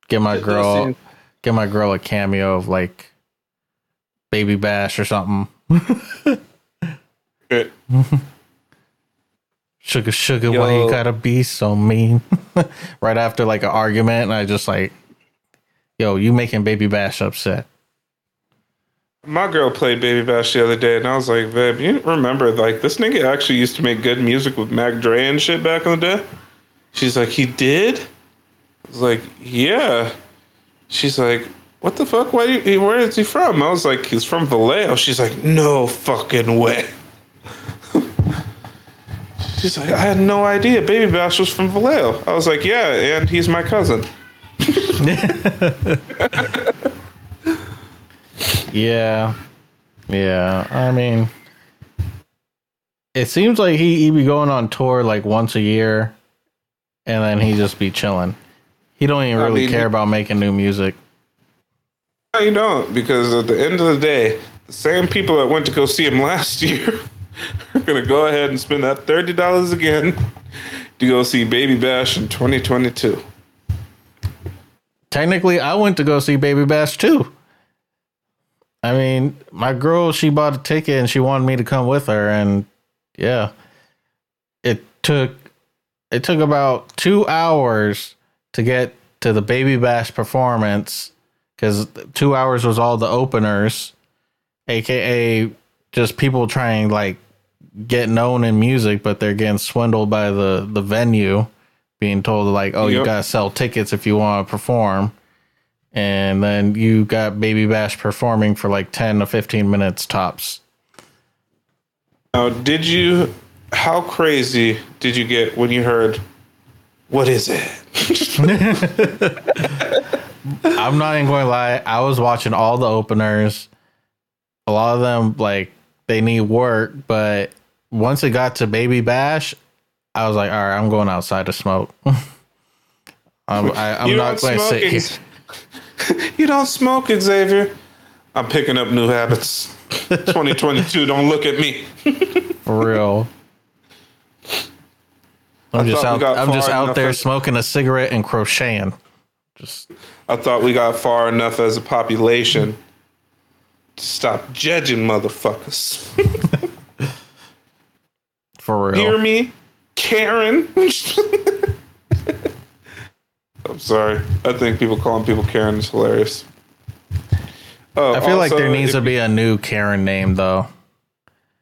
Get my It girl seem- get my girl a cameo of like Baby Bash or something. [laughs] Good. [laughs] Sugar sugar, why you gotta be so mean? [laughs] right after like an argument, and I just like, yo, you making Baby Bash upset. My girl played Baby Bash the other day, and I was like, "Babe, you remember like this nigga actually used to make good music with Mac Dre and shit back in the day?" She's like, "He did." I was like, "Yeah." She's like, "What the fuck? Why? You, where is he from?" I was like, "He's from Vallejo." She's like, "No fucking way." [laughs] She's like, "I had no idea Baby Bash was from Vallejo." I was like, "Yeah, and he's my cousin." [laughs] [laughs] Yeah. Yeah. I mean it seems like he, he be going on tour like once a year and then he just be chilling. He don't even I really mean, care about making new music. No, you don't, because at the end of the day, the same people that went to go see him [laughs] last year are gonna go ahead and spend that thirty dollars again to go see Baby Bash in 2022. Technically, I went to go see Baby Bash too. I mean, my girl, she bought a ticket and she wanted me to come with her, and yeah, it took it took about two hours to get to the Baby Bash performance because two hours was all the openers, aka just people trying like get known in music, but they're getting swindled by the the venue, being told like, oh, you gotta sell tickets if you want to perform. And then you got Baby Bash performing for like 10 to 15 minutes tops. Now, did you? How crazy did you get when you heard? What is it? [laughs] I'm not even going to lie. I was watching all the openers. A lot of them, like, they need work. But once it got to Baby Bash, I was like, all right, I'm going outside to smoke. [laughs] I'm, I, I'm not going to sit here. [laughs] [laughs] you don't smoke, Xavier. I'm picking up new habits. 2022. Don't look at me. For real. I'm just out. I'm just out there as- smoking a cigarette and crocheting. Just I thought we got far enough as a population to stop judging motherfuckers. [laughs] for real. Hear me, Karen? [laughs] I'm sorry. I think people calling people Karen is hilarious. Oh, I feel like there needs to be a new Karen name though.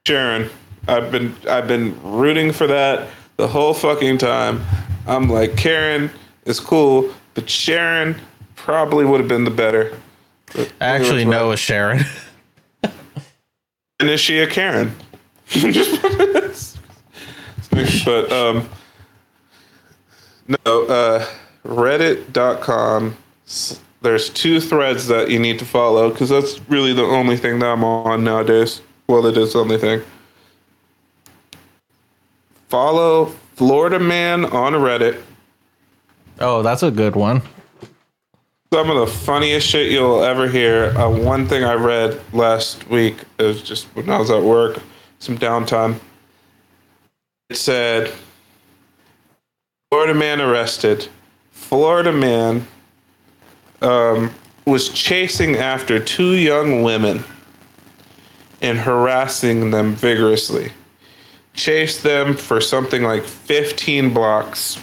Sharon. I've been I've been rooting for that the whole fucking time. I'm like Karen is cool, but Sharon probably would have been the better. I actually know a Sharon. [laughs] And is she a Karen? [laughs] [laughs] but um no uh reddit.com there's two threads that you need to follow because that's really the only thing that i'm on nowadays well it is the only thing follow florida man on reddit Oh, that's a good one. some of the funniest shit you'll ever hear. Uh, one thing I read last week is just when I was at work, some downtime. It said, Florida man arrested. Florida man um, was chasing after two young women and harassing them vigorously. Chased them for something like 15 blocks.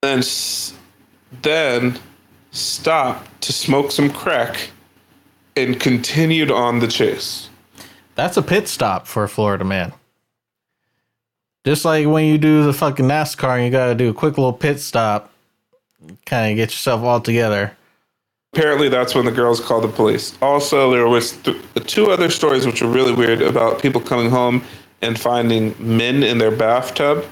Then then stopped to smoke some crack and continued on the chase. That's a pit stop for a Florida man. Just like when you do the fucking NASCAR and you got to do a quick little pit stop, kind of get yourself all together. Apparently, that's when the girls called the police. Also, there was th- two other stories which were really weird about people coming home and finding men in their bathtub.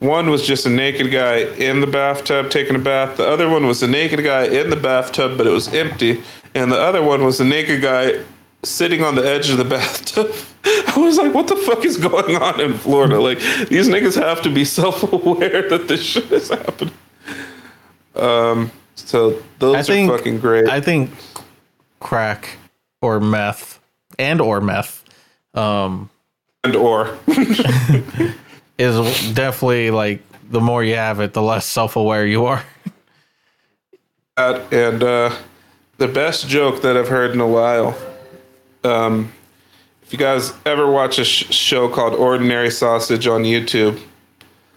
One was just a naked guy in the bathtub taking a bath. The other one was a naked guy in the bathtub, but it was empty. And the other one was a naked guy sitting on the edge of the bathtub. [laughs] I was like, what the fuck is going on in Florida? Like, these niggas have to be [laughs] self aware that this shit is happening. Um, so those I think, are fucking great. I think crack or meth and or meth um, and or [laughs] is definitely like the more you have it, the less self aware you are. and uh, the best joke that I've heard in a while. Um, if you guys ever watch a sh- show called Ordinary Sausage on YouTube,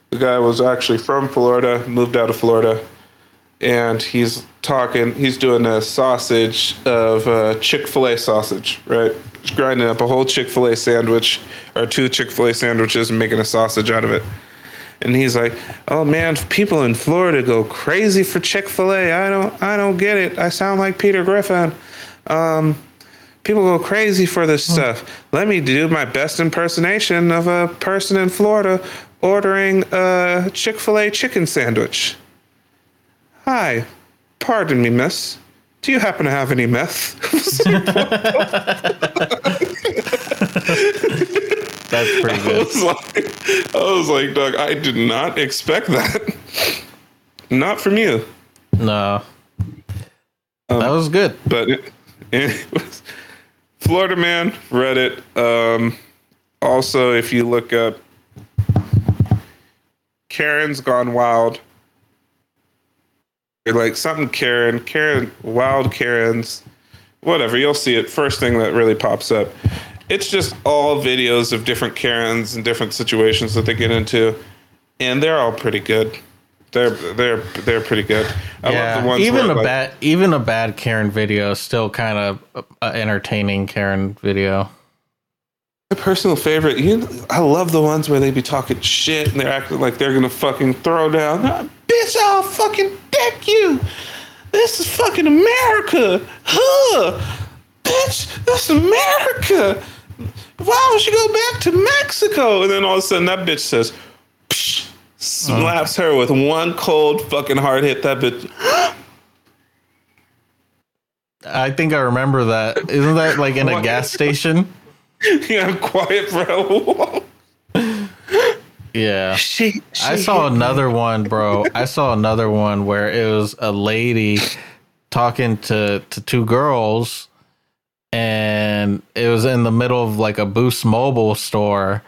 the guy was actually from Florida, moved out of Florida, and he's talking. He's doing a sausage of uh, Chick Fil A sausage, right? He's grinding up a whole Chick Fil A sandwich or two Chick Fil A sandwiches and making a sausage out of it. And he's like, "Oh man, people in Florida go crazy for Chick Fil A. I don't, I don't get it. I sound like Peter Griffin. Um, people go crazy for this hmm. stuff. Let me do my best impersonation of a person in Florida ordering a Chick Fil A chicken sandwich. Hi, pardon me, miss. Do you happen to have any meth? [laughs] That's pretty I good. was like, I was like, Doug, I did not expect that. Not from you. No. Um, that was good. But it, [laughs] it was Florida man, Reddit. Um, also, if you look up Karen's Gone Wild, you're like something Karen, Karen, Wild Karens, whatever, you'll see it. First thing that really pops up. It's just all videos of different Karens and different situations that they get into, and they're all pretty good. They're they're they're pretty good. I yeah, love the ones even where, a like, bad even a bad Karen video is still kind of entertaining Karen video. My personal favorite, you I love the ones where they be talking shit and they're acting like they're gonna fucking throw down. "Ah, Bitch, I'll fucking deck you. This is fucking America. Huh. Bitch, this is America. Why don't you go back to Mexico? And then all of a sudden that bitch says, Psh, slaps her with one cold fucking hard hit. That bitch. [gasps] I think I remember that. Isn't that like in a gas station? [laughs] yeah, quiet bro. [laughs] Yeah. She, I saw hit me. another one, bro. I saw another one where it was a lady talking to to two girls and it was in the middle of like a Boost Mobile store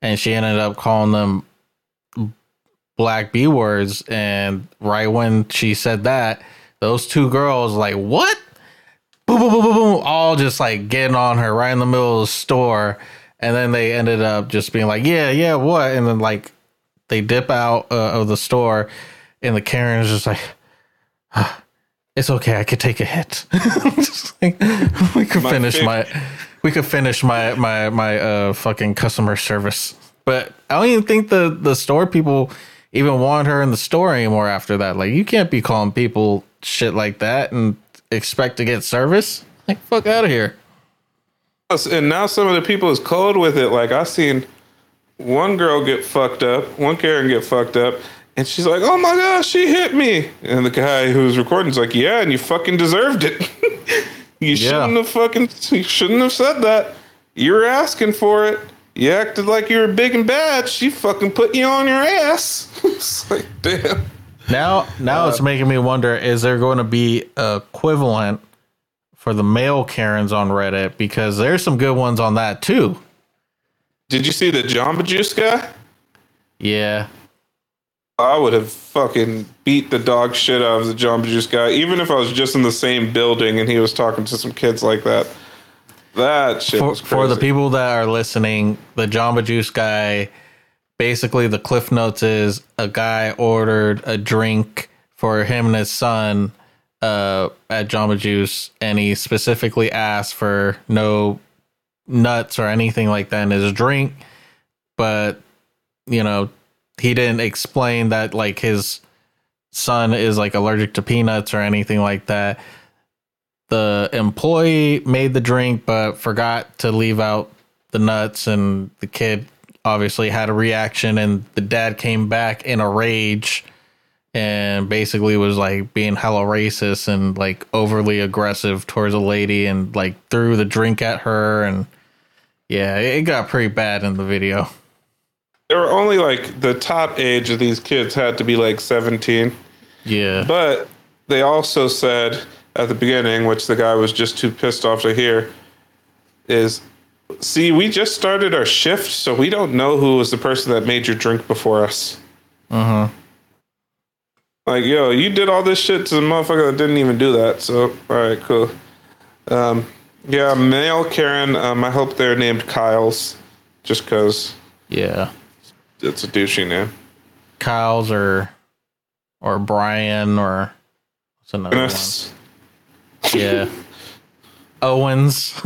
and she ended up calling them black B words and right when she said that, those two girls like, "What?" Boom boom boom boom boom all just like getting on her right in the middle of the store and then they ended up just being like, "Yeah, yeah, what?" And then like they dip out uh, of the store, and the Karen's just like, "Ah, [sighs] "It's okay, I could take a hit." [laughs] Like, [laughs] we could My finish my, we could finish my my my uh fucking customer service. But I don't even think the the store people even want her in the store anymore after that. Like, you can't be calling people shit like that and expect to get service. Like, fuck out of here. and now some of the people is cold with it. Like I seen one girl get fucked up, one Karen get fucked up, and she's like, "Oh my gosh, she hit me!" And the guy who's recording is like, "Yeah, and you fucking deserved it. [laughs] you shouldn't have fucking, you shouldn't have said that. You were asking for it. You acted like you were big and bad. She fucking put you on your ass." [laughs] it's like, damn. Now, now Uh, it's making me wonder: Is there going to be equivalent for the male Karens on Reddit? Because there's some good ones on that too. Did you see the Jamba Juice guy? Yeah, I would have fucking beat the dog shit out of the Jamba Juice guy, even if I was just in the same building and he was talking to some kids like that. That shit for, for the people that are listening, the Jamba Juice guy. Basically, the cliff notes is a guy ordered a drink for him and his son uh, at Jamba Juice, and he specifically asked for no nuts or anything like that in his drink. But you know, he didn't explain that like his son is like allergic to peanuts or anything like that. The employee made the drink but forgot to leave out the nuts, and the kid obviously had a reaction, and the dad came back in a rage and basically was like being hella racist and like overly aggressive towards a lady and like threw the drink at her and yeah, it got pretty bad in the video. There were only like the top age of these kids had to be like 17. Yeah. But they also said at the beginning, which the guy was just too pissed off to hear, is see, we just started our shift, so we don't know who was the person that made your drink before us. Uh huh. Like, yo, you did all this shit to the motherfucker that didn't even do that. So, all right, cool. Um, yeah, male Karen. Um, I hope they're named Kyles, just because Yeah. it's a douchey name. Kyle's or or Brian or what's another one? Yeah. Owens.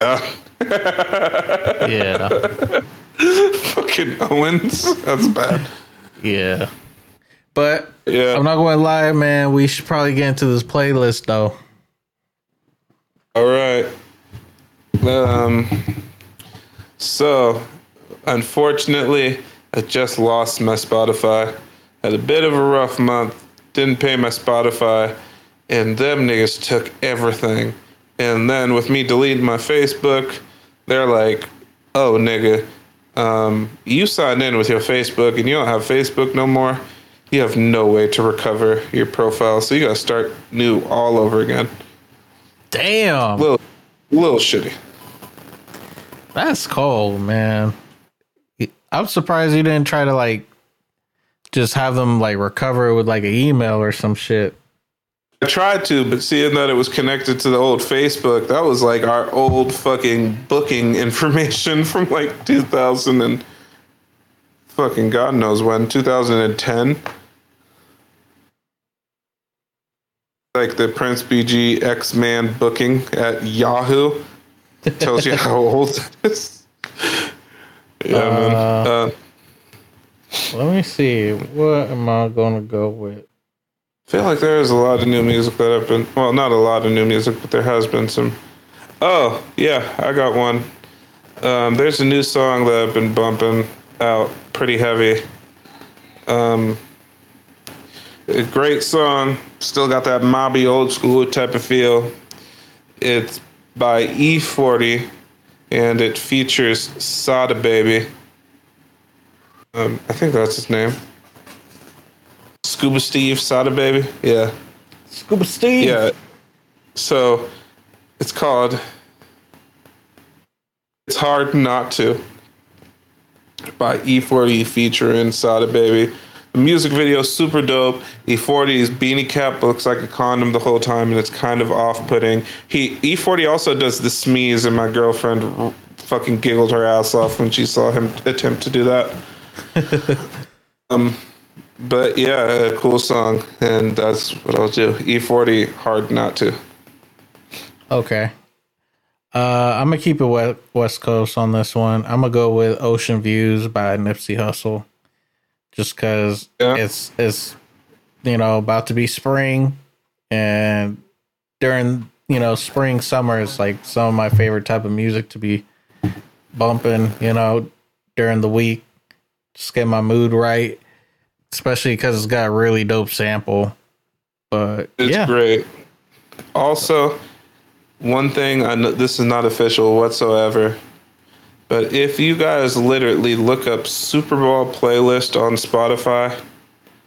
Yeah. [laughs] yeah. Fucking Owens. That's bad. Yeah. But Yeah. I'm not going to lie, man. We should probably get into this playlist though. All right. Um. So, unfortunately, I just lost my Spotify. Had a bit of a rough month. Didn't pay my Spotify, and them niggas took everything. And then with me deleting my Facebook, they're like, "Oh, nigga, um, you signed in with your Facebook, and you don't have Facebook no more. You have no way to recover your profile, so you gotta start new all over again." Damn. Little, little shitty. That's cold, man. I'm surprised you didn't try to like just have them like recover with like an email or some shit. I tried to, but seeing that it was connected to the old Facebook, that was like our old fucking booking [laughs] information from like 2000 and fucking God knows when, 2010. Like the Prince BG X Man booking at Yahoo tells you how [laughs] old it is. Yeah, man. Uh, Let me see. What am I gonna go with? Feel like there is a lot of new music that I've been well, not a lot of new music, but there has been some. Oh yeah, I got one. Um, there's a new song that I've been bumping out pretty heavy. Um, a great song, still got that mobby old school type of feel. It's by E40, and it features Sada Baby. Um, I think that's his name. Scuba Steve, Sada Baby. Yeah. Scuba Steve. Yeah. So it's called It's Hard Not to by E40 featuring Sada Baby. The music video is super dope. E40's beanie cap looks like a condom the whole time and it's kind of off putting. He E40 also does the smeeze and my girlfriend fucking giggled her ass off when she saw him attempt to do that. [laughs] um but yeah, a cool song, and that's what I'll do. E40, hard not to. Okay. Uh, I'm gonna keep it west, west Coast on this one. I'm gonna go with Ocean Views by Nipsey Hussle, just because Yeah. it's it's you know about to be spring, and during you know spring summer is like some of my favorite type of music to be bumping. You know during the week, just get my mood right, especially because it's got a really dope sample. But It's yeah, great. Also, one thing I know this is not official whatsoever, but if you guys literally look up Super Bowl playlist on Spotify,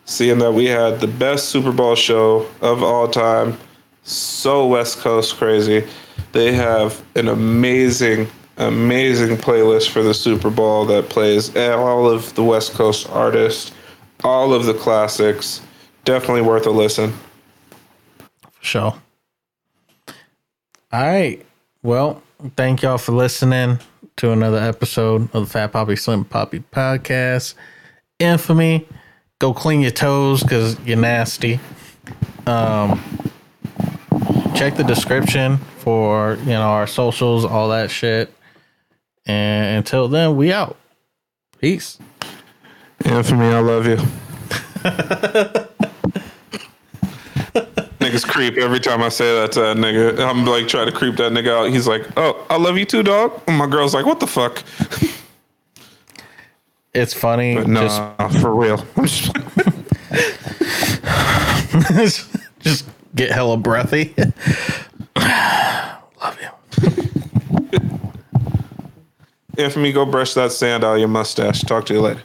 seeing that we had the best Super Bowl show of all time, so West Coast crazy. They have an amazing, amazing playlist for the Super Bowl that plays all of the West Coast artists, all of the classics. Definitely worth a listen. For sure. All right. Well, thank y'all for listening to another episode of the Fat Poppy Slim Poppy podcast. Infamy. Go clean your toes because you're nasty. Um, check the description for you know our socials, all that shit. And until then, we out. Peace. Infamy, I love you. Niggas creep every time I say that to that nigga. I'm like trying to creep that nigga out. He's like, "Oh, I love you too, dog." And my girl's like, "What the fuck?" It's funny. No, Just for real. [laughs] just get hella breathy. [laughs] Love you. Infamy, go brush that sand out of your mustache. Talk to you later.